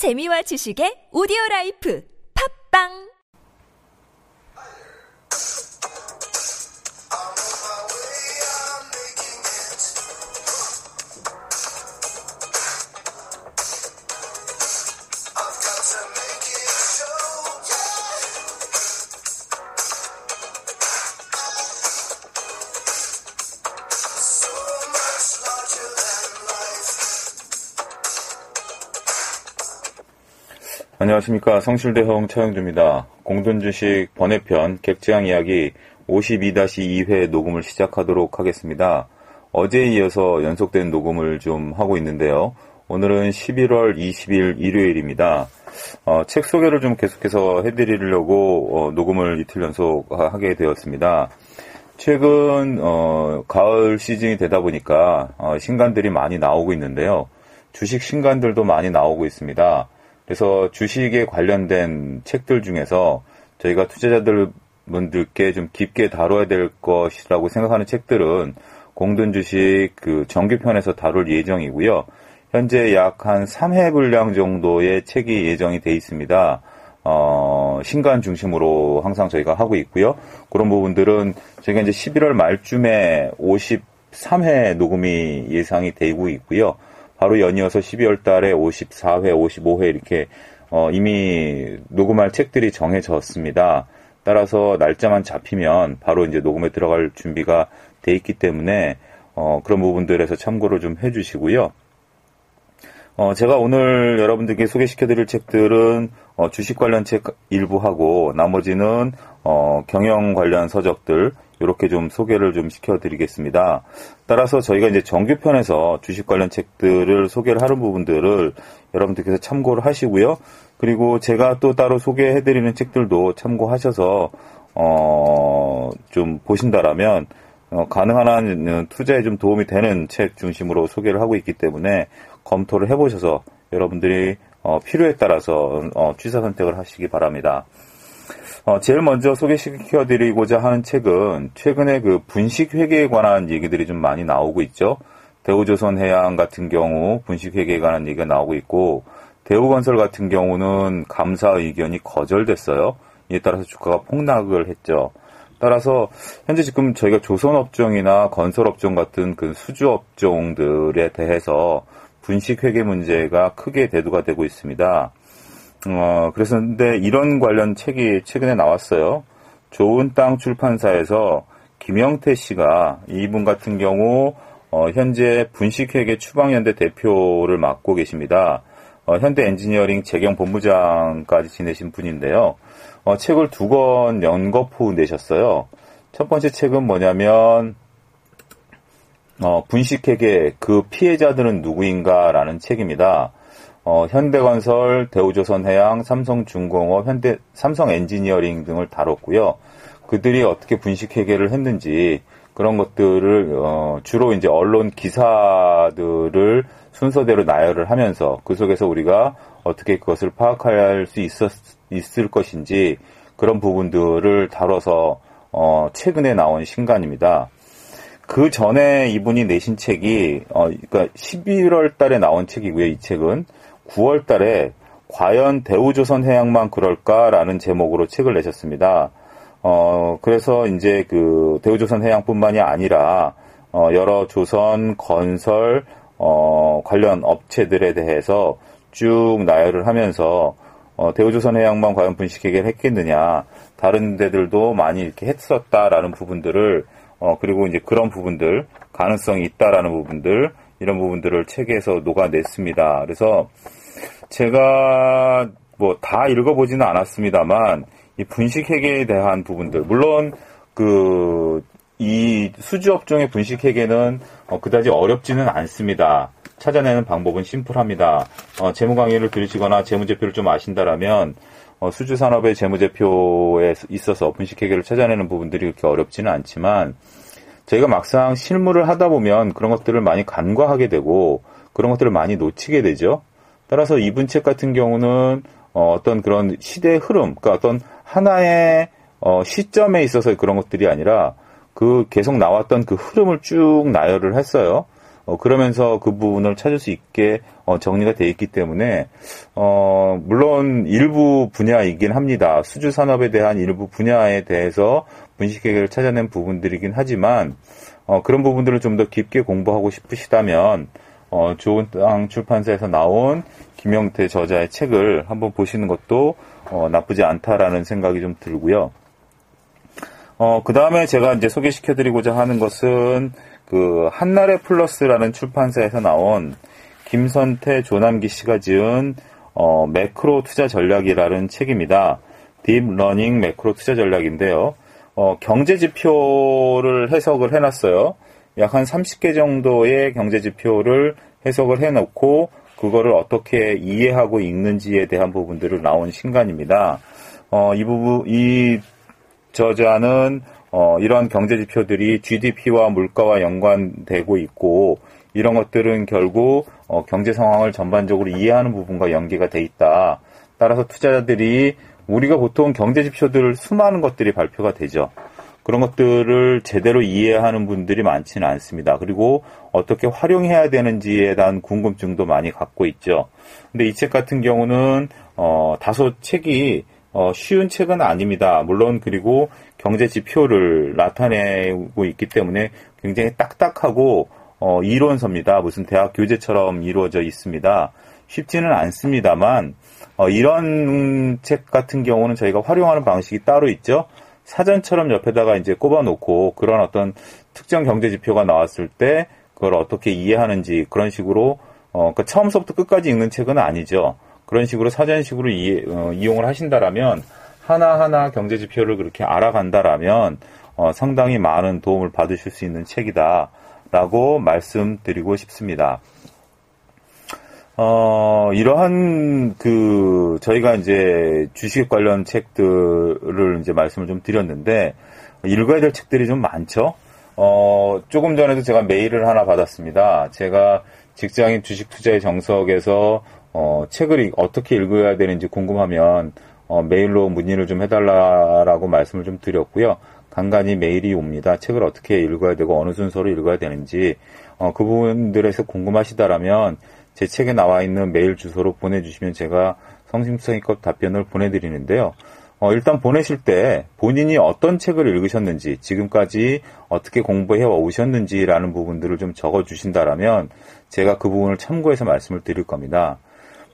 재미와 지식의 오디오 라이프. 팝빵 안녕하십니까 성실대형 차영주입니다. 공돈주식 번외편 객지향 이야기 52-2회 녹음을 시작하도록 하겠습니다. 어제에 이어서 연속된 녹음을 좀 하고 있는데요. 오늘은 11월 20일 일요일입니다. 어, 책 소개를 좀 계속해서 해드리려고 어, 녹음을 이틀 연속 하게 되었습니다. 최근 어, 가을 시즌이 되다 보니까 어, 신간들이 많이 나오고 있는데요. 주식 신간들도 많이 나오고 있습니다. 그래서 주식에 관련된 책들 중에서 저희가 투자자들 분들께 좀 깊게 다뤄야 될 것이라고 생각하는 책들은 공든 주식 그 정규편에서 다룰 예정이고요. 현재 약 한 3회 분량 정도의 책이 예정이 돼 있습니다. 어, 신간 중심으로 항상 저희가 하고 있고요. 그런 부분들은 저희가 이제 11월 말쯤에 53회 녹음이 예상이 되고 있고요. 바로 연이어서 12월 달에 54회, 55회 이렇게 어, 이미 녹음할 책들이 정해졌습니다. 따라서 날짜만 잡히면 바로 이제 녹음에 들어갈 준비가 돼 있기 때문에 어, 그런 부분들에서 참고를 좀 해주시고요. 어, 제가 오늘 여러분들께 소개시켜드릴 책들은 어, 주식 관련 책 일부하고 나머지는 어, 경영 관련 서적들 이렇게 좀 소개를 좀 시켜드리겠습니다. 따라서 저희가 이제 정규편에서 주식 관련 책들을 소개를 하는 부분들을 여러분들께서 참고를 하시고요. 그리고 제가 또 따로 소개해드리는 책들도 참고하셔서 어, 좀 보신다라면 어, 가능한 한 투자에 좀 도움이 되는 책 중심으로 소개를 하고 있기 때문에 검토를 해보셔서 여러분들이 어, 필요에 따라서 어, 취사 선택을 하시기 바랍니다. 어, 제일 먼저 소개시켜드리고자 하는 책은 최근에 그 분식 회계에 관한 얘기들이 좀 많이 나오고 있죠. 대우조선해양 같은 경우 분식 회계에 관한 얘기가 나오고 있고 대우건설 같은 경우는 감사 의견이 거절됐어요. 이에 따라서 주가가 폭락을 했죠. 따라서 현재 지금 저희가 조선업종이나 건설업종 같은 그 수주업종들에 대해서 분식 회계 문제가 크게 대두가 되고 있습니다. 어, 근데 이런 관련 책이 최근에 나왔어요. 좋은 땅 출판사에서 김영태 씨가 이분 같은 경우 어, 현재 분식회계 추방연대 대표를 맡고 계십니다. 어, 현대 엔지니어링 재경 본부장까지 지내신 분인데요. 어, 책을 두 권 연거푸 내셨어요. 첫 번째 책은 뭐냐면 어, 분식회계 그 피해자들은 누구인가라는 책입니다. 어, 현대건설, 대우조선해양, 삼성중공업, 현대 삼성 엔지니어링 등을 다뤘고요. 그들이 어떻게 분식회계를 했는지 그런 것들을 어, 주로 이제 언론 기사들을 순서대로 나열을 하면서 그 속에서 우리가 어떻게 그것을 파악할 수 있었, 있을 것인지 그런 부분들을 다뤄서 어, 최근에 나온 신간입니다. 그 전에 이분이 내신 책이 어, 그러니까 11월 달에 나온 책이고요. 이 책은 9월 달에 과연 대우조선 해양만 그럴까라는 제목으로 책을 내셨습니다. 어, 그래서 이제 그 대우조선 해양뿐만이 아니라 어, 여러 조선 건설 어, 관련 업체들에 대해서 쭉 나열을 하면서 어, 대우조선 해양만 과연 분식회계를 했겠느냐 다른 데들도 많이 이렇게 했었다라는 부분들을 어, 그리고 이제 그런 부분들 가능성이 있다라는 부분들 이런 부분들을 책에서 녹아냈습니다. 그래서 제가 뭐 다 읽어보지는 않았습니다만 이 분식회계에 대한 부분들 물론 그 이 수주업종의 분식회계는 어, 그다지 어렵지는 않습니다. 찾아내는 방법은 심플합니다. 어, 재무 강의를 들으시거나 재무제표를 좀 아신다라면 어, 수주 산업의 재무제표에 있어서 분식회계를 찾아내는 부분들이 그렇게 어렵지는 않지만 저희가 막상 실무를 하다 보면 그런 것들을 많이 간과하게 되고 그런 것들을 많이 놓치게 되죠. 따라서 이분 책 같은 경우는 어, 떤 그런 시대의 흐름, 그러니까 어떤 하나의 어, 시점에 있어서 그런 것들이 아니라 그 계속 나왔던 그 흐름을 쭉 나열을 했어요. 어, 그러면서 그 부분을 찾을 수 있게 어, 정리가 돼 있기 때문에 어, 물론 일부 분야이긴 합니다. 수주 산업에 대한 일부 분야에 대해서 분식 해결을 찾아낸 부분들이긴 하지만 어, 그런 부분들을 좀 더 깊게 공부하고 싶으시다면 어, 좋은 땅 출판사에서 나온 김영태 저자의 책을 한번 보시는 것도 어, 나쁘지 않다라는 생각이 좀 들고요. 어, 그 다음에 제가 이제 소개시켜드리고자 하는 것은 그 한나래 플러스라는 출판사에서 나온 김선태 조남기 씨가 지은 어, 매크로 투자 전략이라는 책입니다. deep learning macro 투자 전략인데요. 어, 경제 지표를 해석을 해놨어요. 약 한 30개 정도의 경제 지표를 해석을 해놓고 그거를 어떻게 이해하고 읽는지에 대한 부분들을 나온 신간입니다. 어, 이 부분, 이 저자는 어, 이러한 경제 지표들이 GDP와 물가와 연관되고 있고 이런 것들은 결국 어, 경제 상황을 전반적으로 이해하는 부분과 연계가 돼 있다. 따라서 투자자들이 우리가 보통 경제 지표들 수많은 것들이 발표가 되죠. 그런 것들을 제대로 이해하는 분들이 많지는 않습니다. 그리고 어떻게 활용해야 되는지에 대한 궁금증도 많이 갖고 있죠. 근데 이 책 같은 경우는 어, 다소 책이 어, 쉬운 책은 아닙니다. 물론 그리고 경제 지표를 나타내고 있기 때문에 굉장히 딱딱하고 어, 이론서입니다. 무슨 대학 교재처럼 이루어져 있습니다. 쉽지는 않습니다만 어, 이런 책 같은 경우는 저희가 활용하는 방식이 따로 있죠. 사전처럼 옆에다가 이제 꼽아놓고 그런 어떤 특정 경제 지표가 나왔을 때 그걸 어떻게 이해하는지 그런 식으로 어, 그 처음서부터 끝까지 읽는 책은 아니죠. 그런 식으로 사전식으로 이해, 어, 이용을 하신다라면 하나하나 경제 지표를 그렇게 알아간다라면 어, 상당히 많은 도움을 받으실 수 있는 책이다라고 말씀드리고 싶습니다. 어, 이러한 그 저희가 이제 주식 관련 책들을 이제 말씀을 좀 드렸는데 읽어야 될 책들이 좀 많죠. 어, 조금 전에도 제가 메일을 하나 받았습니다. 제가 직장인 주식 투자의 정석에서 어, 책을 어떻게 읽어야 되는지 궁금하면 어, 메일로 문의를 좀 해달라라고 말씀을 좀 드렸고요. 간간히 메일이 옵니다. 책을 어떻게 읽어야 되고 어느 순서로 읽어야 되는지 어, 그 부분들에서 궁금하시다라면 제 책에 나와 있는 메일 주소로 보내주시면 제가 성심성의껏 답변을 보내드리는데요. 어, 일단 보내실 때 본인이 어떤 책을 읽으셨는지, 지금까지 어떻게 공부해 오셨는지라는 부분들을 좀 적어 주신다라면 제가 그 부분을 참고해서 말씀을 드릴 겁니다.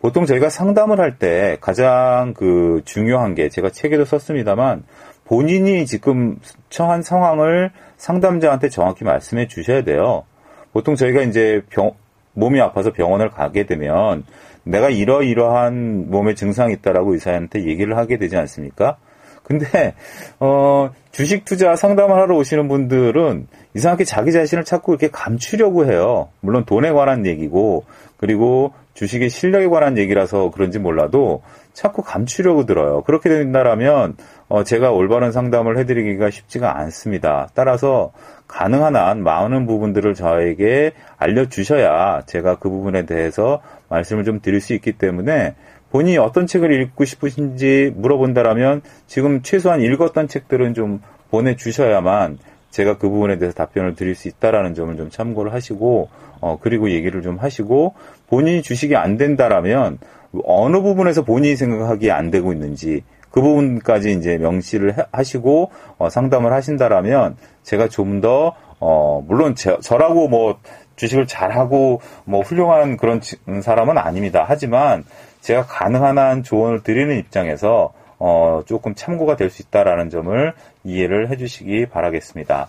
보통 저희가 상담을 할 때 가장 그 중요한 게 제가 책에도 썼습니다만 본인이 지금 처한 상황을 상담자한테 정확히 말씀해 주셔야 돼요. 보통 저희가 이제 병, 몸이 아파서 병원을 가게 되면 내가 이러이러한 몸의 증상이 있다라고 의사한테 얘기를 하게 되지 않습니까? 근데 어 주식 투자 상담을 하러 오시는 분들은 이상하게 자기 자신을 자꾸 이렇게 감추려고 해요. 물론 돈에 관한 얘기고 그리고 주식의 실력에 관한 얘기라서 그런지 몰라도 자꾸 감추려고 들어요. 그렇게 된다라면 어, 제가 올바른 상담을 해드리기가 쉽지가 않습니다. 따라서 가능한 한 많은 부분들을 저에게 알려주셔야 제가 그 부분에 대해서 말씀을 좀 드릴 수 있기 때문에 본인이 어떤 책을 읽고 싶으신지 물어본다라면 지금 최소한 읽었던 책들은 좀 보내주셔야만 제가 그 부분에 대해서 답변을 드릴 수 있다라는 점을 좀 참고를 하시고 어 그리고 얘기를 좀 하시고 본인이 주식이 안 된다라면 어느 부분에서 본인이 생각하기에 안 되고 있는지 그 부분까지 이제 명시를 하시고 어 상담을 하신다라면 제가 좀 더 어 물론 제, 저라고 뭐 주식을 잘하고 뭐 훌륭한 그런 사람은 아닙니다. 하지만 제가 가능한 한 조언을 드리는 입장에서 어, 조금 참고가 될 수 있다라는 점을 이해를 해주시기 바라겠습니다.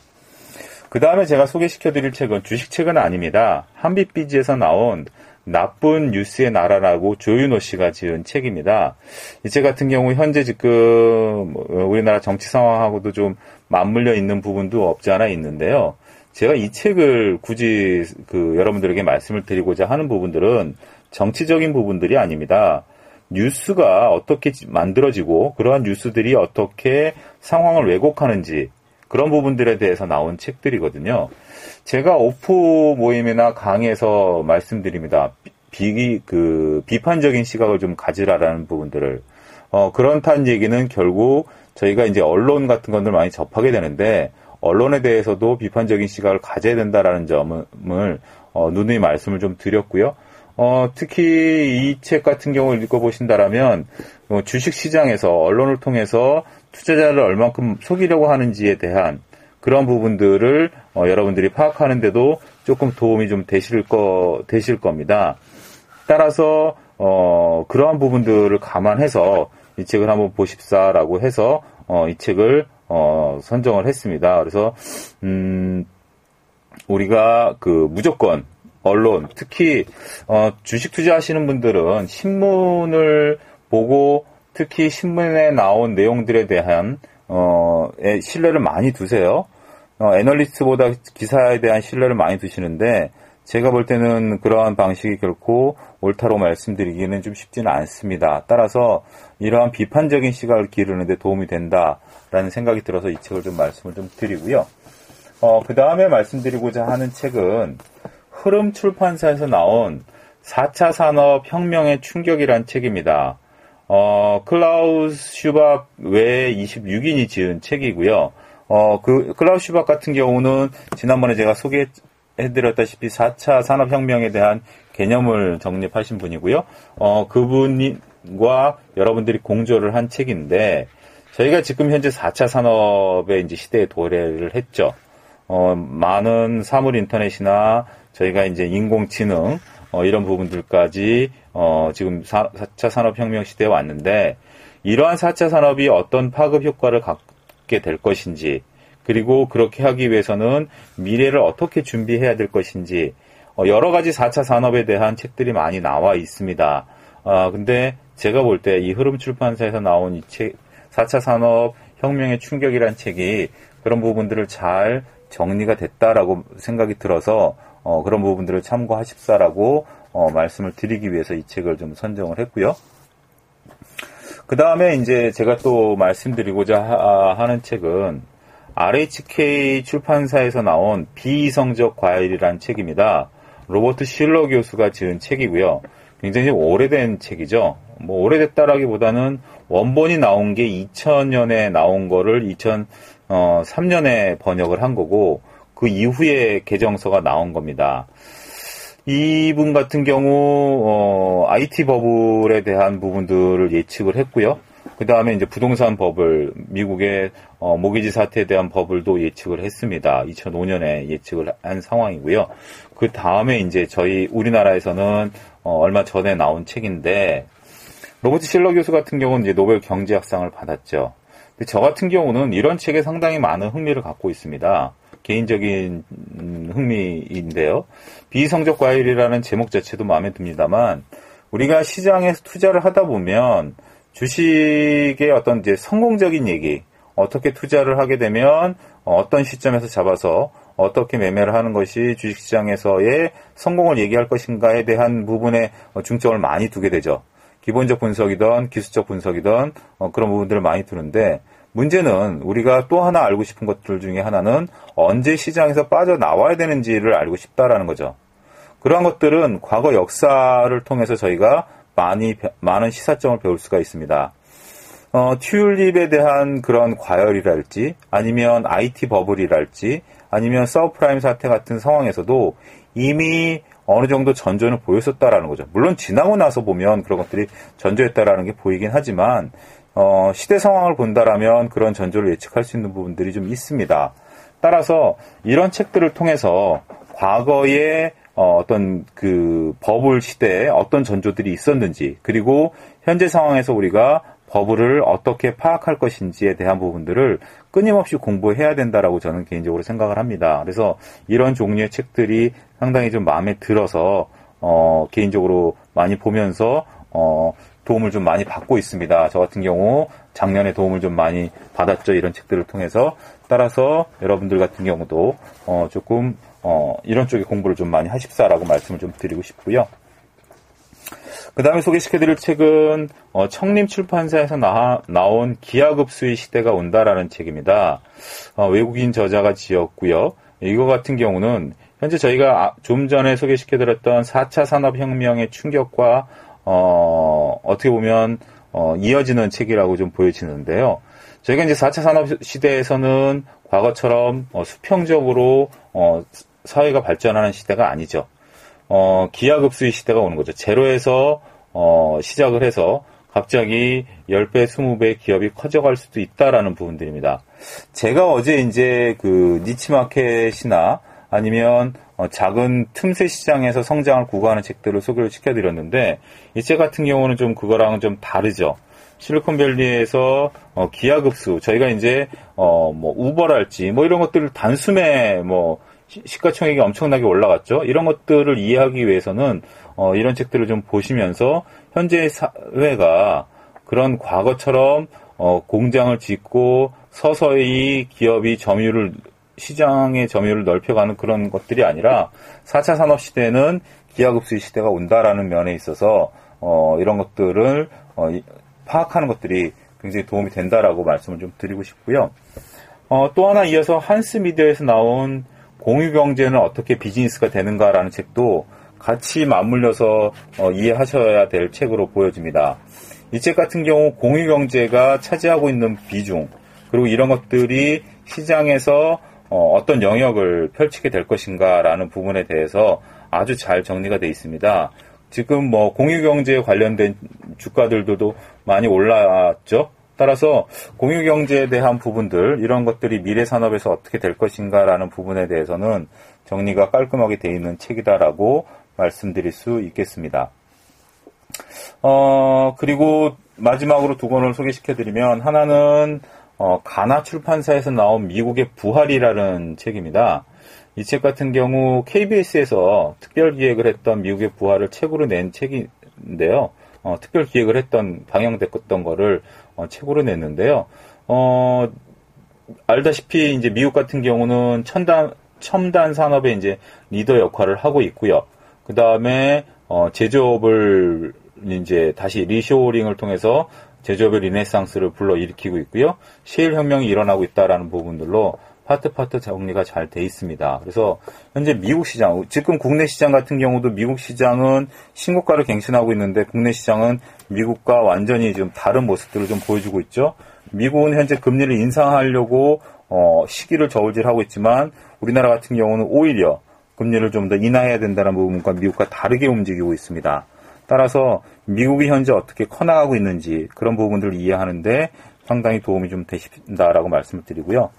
그 다음에 제가 소개시켜 드릴 책은 주식책은 아닙니다. 한빛비지에서 나온 나쁜 뉴스의 나라라고 조윤호 씨가 지은 책입니다. 이 책 같은 경우 현재 지금 뭐 우리나라 정치 상황하고도 좀 맞물려 있는 부분도 없지 않아 있는데요. 제가 이 책을 굳이 그 여러분들에게 말씀을 드리고자 하는 부분들은 정치적인 부분들이 아닙니다. 뉴스가 어떻게 만들어지고 그러한 뉴스들이 어떻게 상황을 왜곡하는지 그런 부분들에 대해서 나온 책들이거든요. 제가 오프 모임이나 강의에서 말씀드립니다. 비, 그, 비판적인 시각을 좀 가지라라는 부분들을. 어, 그런다는 얘기는 결국 저희가 이제 언론 같은 것들 많이 접하게 되는데, 언론에 대해서도 비판적인 시각을 가져야 된다라는 점을, 어, 누누이 말씀을 좀 드렸고요. 어, 특히 이 책 같은 경우를 읽어보신다라면 어, 주식시장에서 언론을 통해서 투자자를 얼만큼 속이려고 하는지에 대한 그런 부분들을 어, 여러분들이 파악하는데도 조금 도움이 좀 되실 거 되실 겁니다. 따라서 어, 그러한 부분들을 감안해서 이 책을 한번 보십사라고 해서 어, 이 책을 어, 선정을 했습니다. 그래서 음, 우리가 그 무조건 언론, 특히 어, 주식 투자하시는 분들은 신문을 보고 특히 신문에 나온 내용들에 대한 어, 신뢰를 많이 두세요. 어, 애널리스트보다 기사에 대한 신뢰를 많이 두시는데 제가 볼 때는 그러한 방식이 결코 옳다고 말씀드리기는 좀 쉽지는 않습니다. 따라서 이러한 비판적인 시각을 기르는데 도움이 된다라는 생각이 들어서 이 책을 좀 말씀을 좀 드리고요. 어, 그 다음에 말씀드리고자 하는 책은 흐름 출판사에서 나온 4차 산업 혁명의 충격이란 책입니다. 어, 클라우스 슈밥 외에 26인이 지은 책이고요. 어, 그, 클라우스 슈밥 같은 경우는 지난번에 제가 소개해드렸다시피 4차 산업혁명에 대한 개념을 정립하신 분이고요. 어, 그분과 여러분들이 공조를 한 책인데, 저희가 지금 현재 4차 산업의 이제 시대에 도래를 했죠. 어, 많은 사물 인터넷이나 저희가 이제 인공지능 어, 이런 부분들까지 어, 지금 4, 차 산업혁명 시대에 왔는데 이러한 4차 산업이 어떤 파급 효과를 갖게 될 것인지 그리고 그렇게 하기 위해서는 미래를 어떻게 준비해야 될 것인지 어, 여러 가지 4차 산업에 대한 책들이 많이 나와 있습니다. 아, 근데 제가 볼 때 이 흐름 출판사에서 나온 이 책, 4차 산업 혁명의 충격이란 책이 그런 부분들을 잘 정리가 됐다라고 생각이 들어서 어, 그런 부분들을 참고하십사라고 어, 말씀을 드리기 위해서 이 책을 좀 선정을 했고요. 그 다음에 이제 제가 또 말씀드리고자 하, 는 책은 RHK 출판사에서 나온 비이성적 과일이라는 책입니다. 로버트 실러 교수가 지은 책이고요. 굉장히 오래된 책이죠. 뭐 오래됐다라기보다는 원본이 나온 게 2000년에 나온 거를 2003년에 번역을 한 거고 그 이후에 개정서가 나온 겁니다. 이분 같은 경우 어, IT 버블에 대한 부분들을 예측을 했고요. 그 다음에 이제 부동산 버블, 미국의 어, 모기지 사태에 대한 버블도 예측을 했습니다. 2005년에 예측을 한 상황이고요. 그 다음에 이제 저희 우리나라에서는 어, 얼마 전에 나온 책인데 로버트 실러 교수 같은 경우는 이제 노벨 경제학상을 받았죠. 근데 저 같은 경우는 이런 책에 상당히 많은 흥미를 갖고 있습니다. 개인적인 흥미인데요. 비성적 과일이라는 제목 자체도 마음에 듭니다만 우리가 시장에서 투자를 하다 보면 주식의 어떤 이제 성공적인 얘기, 어떻게 투자를 하게 되면 어떤 시점에서 잡아서 어떻게 매매를 하는 것이 주식시장에서의 성공을 얘기할 것인가에 대한 부분에 중점을 많이 두게 되죠. 기본적 분석이든 기술적 분석이든 어, 그런 부분들을 많이 두는데 문제는 우리가 또 하나 알고 싶은 것들 중에 하나는 언제 시장에서 빠져나와야 되는지를 알고 싶다라는 거죠. 그러한 것들은 과거 역사를 통해서 저희가 많이, 많은 시사점을 배울 수가 있습니다. 어, 튤립에 대한 그런 과열이랄지, 아니면 IT 버블이랄지, 아니면 서브프라임 사태 같은 상황에서도 이미 어느 정도 전조는 보였었다라는 거죠. 물론 지나고 나서 보면 그런 것들이 전조했다라는 게 보이긴 하지만 어, 시대 상황을 본다라면 그런 전조를 예측할 수 있는 부분들이 좀 있습니다. 따라서 이런 책들을 통해서 과거에 어, 어떤 그 버블 시대에 어떤 전조들이 있었는지 그리고 현재 상황에서 우리가 버블을 어떻게 파악할 것인지에 대한 부분들을 끊임없이 공부해야 된다라고 저는 개인적으로 생각을 합니다. 그래서 이런 종류의 책들이 상당히 좀 마음에 들어서 어, 개인적으로 많이 보면서 어, 도움을 좀 많이 받고 있습니다. 저 같은 경우 작년에 도움을 좀 많이 받았죠. 이런 책들을 통해서. 따라서 여러분들 같은 경우도 어, 조금 어, 이런 쪽에 공부를 좀 많이 하십사라고 말씀을 좀 드리고 싶고요. 그 다음에 소개시켜드릴 책은 어, 청림 출판사에서 나, 나온 기하급수의 시대가 온다라는 책입니다. 어, 외국인 저자가 지었고요. 이거 같은 경우는 현재 저희가 아, 좀 전에 소개시켜드렸던 4차 산업혁명의 충격과 어, 어떻게 보면, 어, 이어지는 책이라고 좀 보여지는데요. 저희가 이제 4차 산업 시대에서는 과거처럼 어, 수평적으로 어, 사회가 발전하는 시대가 아니죠. 어, 기하급수의 시대가 오는 거죠. 제로에서 어, 시작을 해서 갑자기 10배, 20배 기업이 커져갈 수도 있다라는 부분들입니다. 제가 어제 이제 그 니치마켓이나 아니면 어, 작은 틈새 시장에서 성장을 구가하는 책들을 소개를 시켜드렸는데 이 책 같은 경우는 좀 그거랑 좀 다르죠. 실리콘밸리에서 어, 기하급수 저희가 이제 어, 뭐 우버랄지 뭐 이런 것들을 단숨에 뭐 시가총액이 엄청나게 올라갔죠. 이런 것들을 이해하기 위해서는 어, 이런 책들을 좀 보시면서 현재 사회가 그런 과거처럼 어, 공장을 짓고 서서히 기업이 점유율을 시장의 점유율을 넓혀가는 그런 것들이 아니라 4차 산업 시대는 기하급수의 시대가 온다라는 면에 있어서 어, 이런 것들을 어, 파악하는 것들이 굉장히 도움이 된다라고 말씀을 좀 드리고 싶고요. 어, 또 하나 이어서 한스 미디어에서 나온 공유 경제는 어떻게 비즈니스가 되는가라는 책도 같이 맞물려서 어, 이해하셔야 될 책으로 보여집니다. 이 책 같은 경우 공유 경제가 차지하고 있는 비중 그리고 이런 것들이 시장에서 어, 떤 영역을 펼치게 될 것인가라는 부분에 대해서 아주 잘 정리가 되어 있습니다. 지금 뭐 공유경제에 관련된 주가들도 많이 올랐죠. 따라서 공유경제에 대한 부분들 이런 것들이 미래 산업에서 어떻게 될 것인가라는 부분에 대해서는 정리가 깔끔하게 되어 있는 책이다라고 말씀드릴 수 있겠습니다. 어, 그리고 마지막으로 두 권을 소개시켜드리면 하나는 어, 가나 출판사에서 나온 미국의 부활이라는 책입니다. 이 책 같은 경우 KBS에서 특별 기획을 했던 미국의 부활을 책으로 낸 책인데요. 어, 특별 기획을 했던 방영됐던 거를 어, 책으로 냈는데요. 어, 알다시피 이제 미국 같은 경우는 첨단 첨단 산업의 이제 리더 역할을 하고 있고요. 그 다음에 어, 제조업을 이제 다시 reshoring을 통해서 제조업의 르네상스를 불러일으키고 있고요. 시일 혁명이 일어나고 있다라는 부분들로 파트 파트 정리가 잘 돼 있습니다. 그래서 현재 미국 시장, 지금 국내 시장 같은 경우도 미국 시장은 신고가를 갱신하고 있는데 국내 시장은 미국과 완전히 좀 다른 모습들을 좀 보여주고 있죠. 미국은 현재 금리를 인상하려고 어, 시기를 저울질하고 있지만 우리나라 같은 경우는 오히려 금리를 좀 더 인하해야 된다는 부분과 미국과 다르게 움직이고 있습니다. 따라서 미국이 현재 어떻게 커나가고 있는지 그런 부분들을 이해하는데 상당히 도움이 좀 되신다라고 말씀을 드리고요.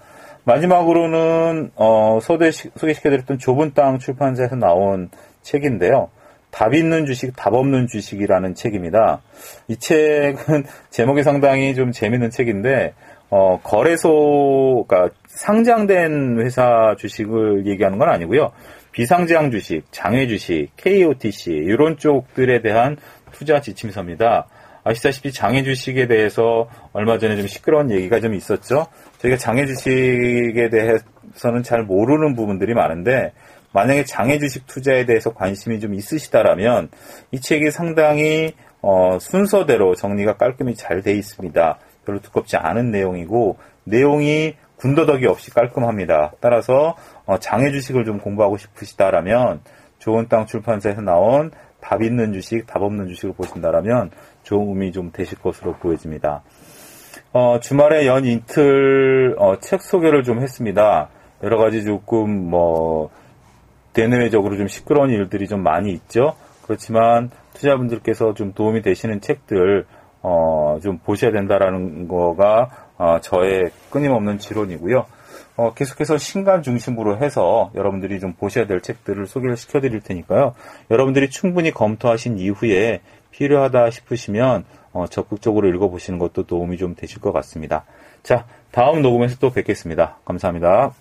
마지막으로는 어, 소개시켜드렸던 좁은 땅 출판사에서 나온 책인데요. 답 있는 주식, 답 없는 주식이라는 책입니다. 이 책은 제목이 상당히 좀 재밌는 책인데 어, 거래소 가 상장된 회사 주식을 얘기하는 건 아니고요. 비상장 주식, 장외 주식, KOTC 이런 쪽들에 대한 투자 지침서입니다. 아시다시피 장애 주식에 대해서 얼마 전에 좀 시끄러운 얘기가 좀 있었죠. 저희가 장애 주식에 대해서는 잘 모르는 부분들이 많은데 만약에 장애 주식 투자에 대해서 관심이 좀 있으시다라면 이 책이 상당히 어, 순서대로 정리가 깔끔히 잘 돼 있습니다. 별로 두껍지 않은 내용이고 내용이 군더더기 없이 깔끔합니다. 따라서 어, 장애 주식을 좀 공부하고 싶으시다라면 좋은 땅 출판사에서 나온 답 있는 주식, 답 없는 주식을 보신다라면 도움이 좀 되실 것으로 보여집니다. 어, 주말에 연 이틀 어, 책 소개를 좀 했습니다. 여러 가지 조금 뭐 대내외적으로 좀 시끄러운 일들이 좀 많이 있죠. 그렇지만 투자분들께서 좀 도움이 되시는 책들 어, 좀 보셔야 된다라는 거가 어, 저의 끊임없는 지론이고요. 어, 계속해서 신간 중심으로 해서 여러분들이 좀 보셔야 될 책들을 소개를 시켜드릴 테니까요. 여러분들이 충분히 검토하신 이후에 필요하다 싶으시면 어, 적극적으로 읽어보시는 것도 도움이 좀 되실 것 같습니다. 자, 다음 녹음에서 또 뵙겠습니다. 감사합니다.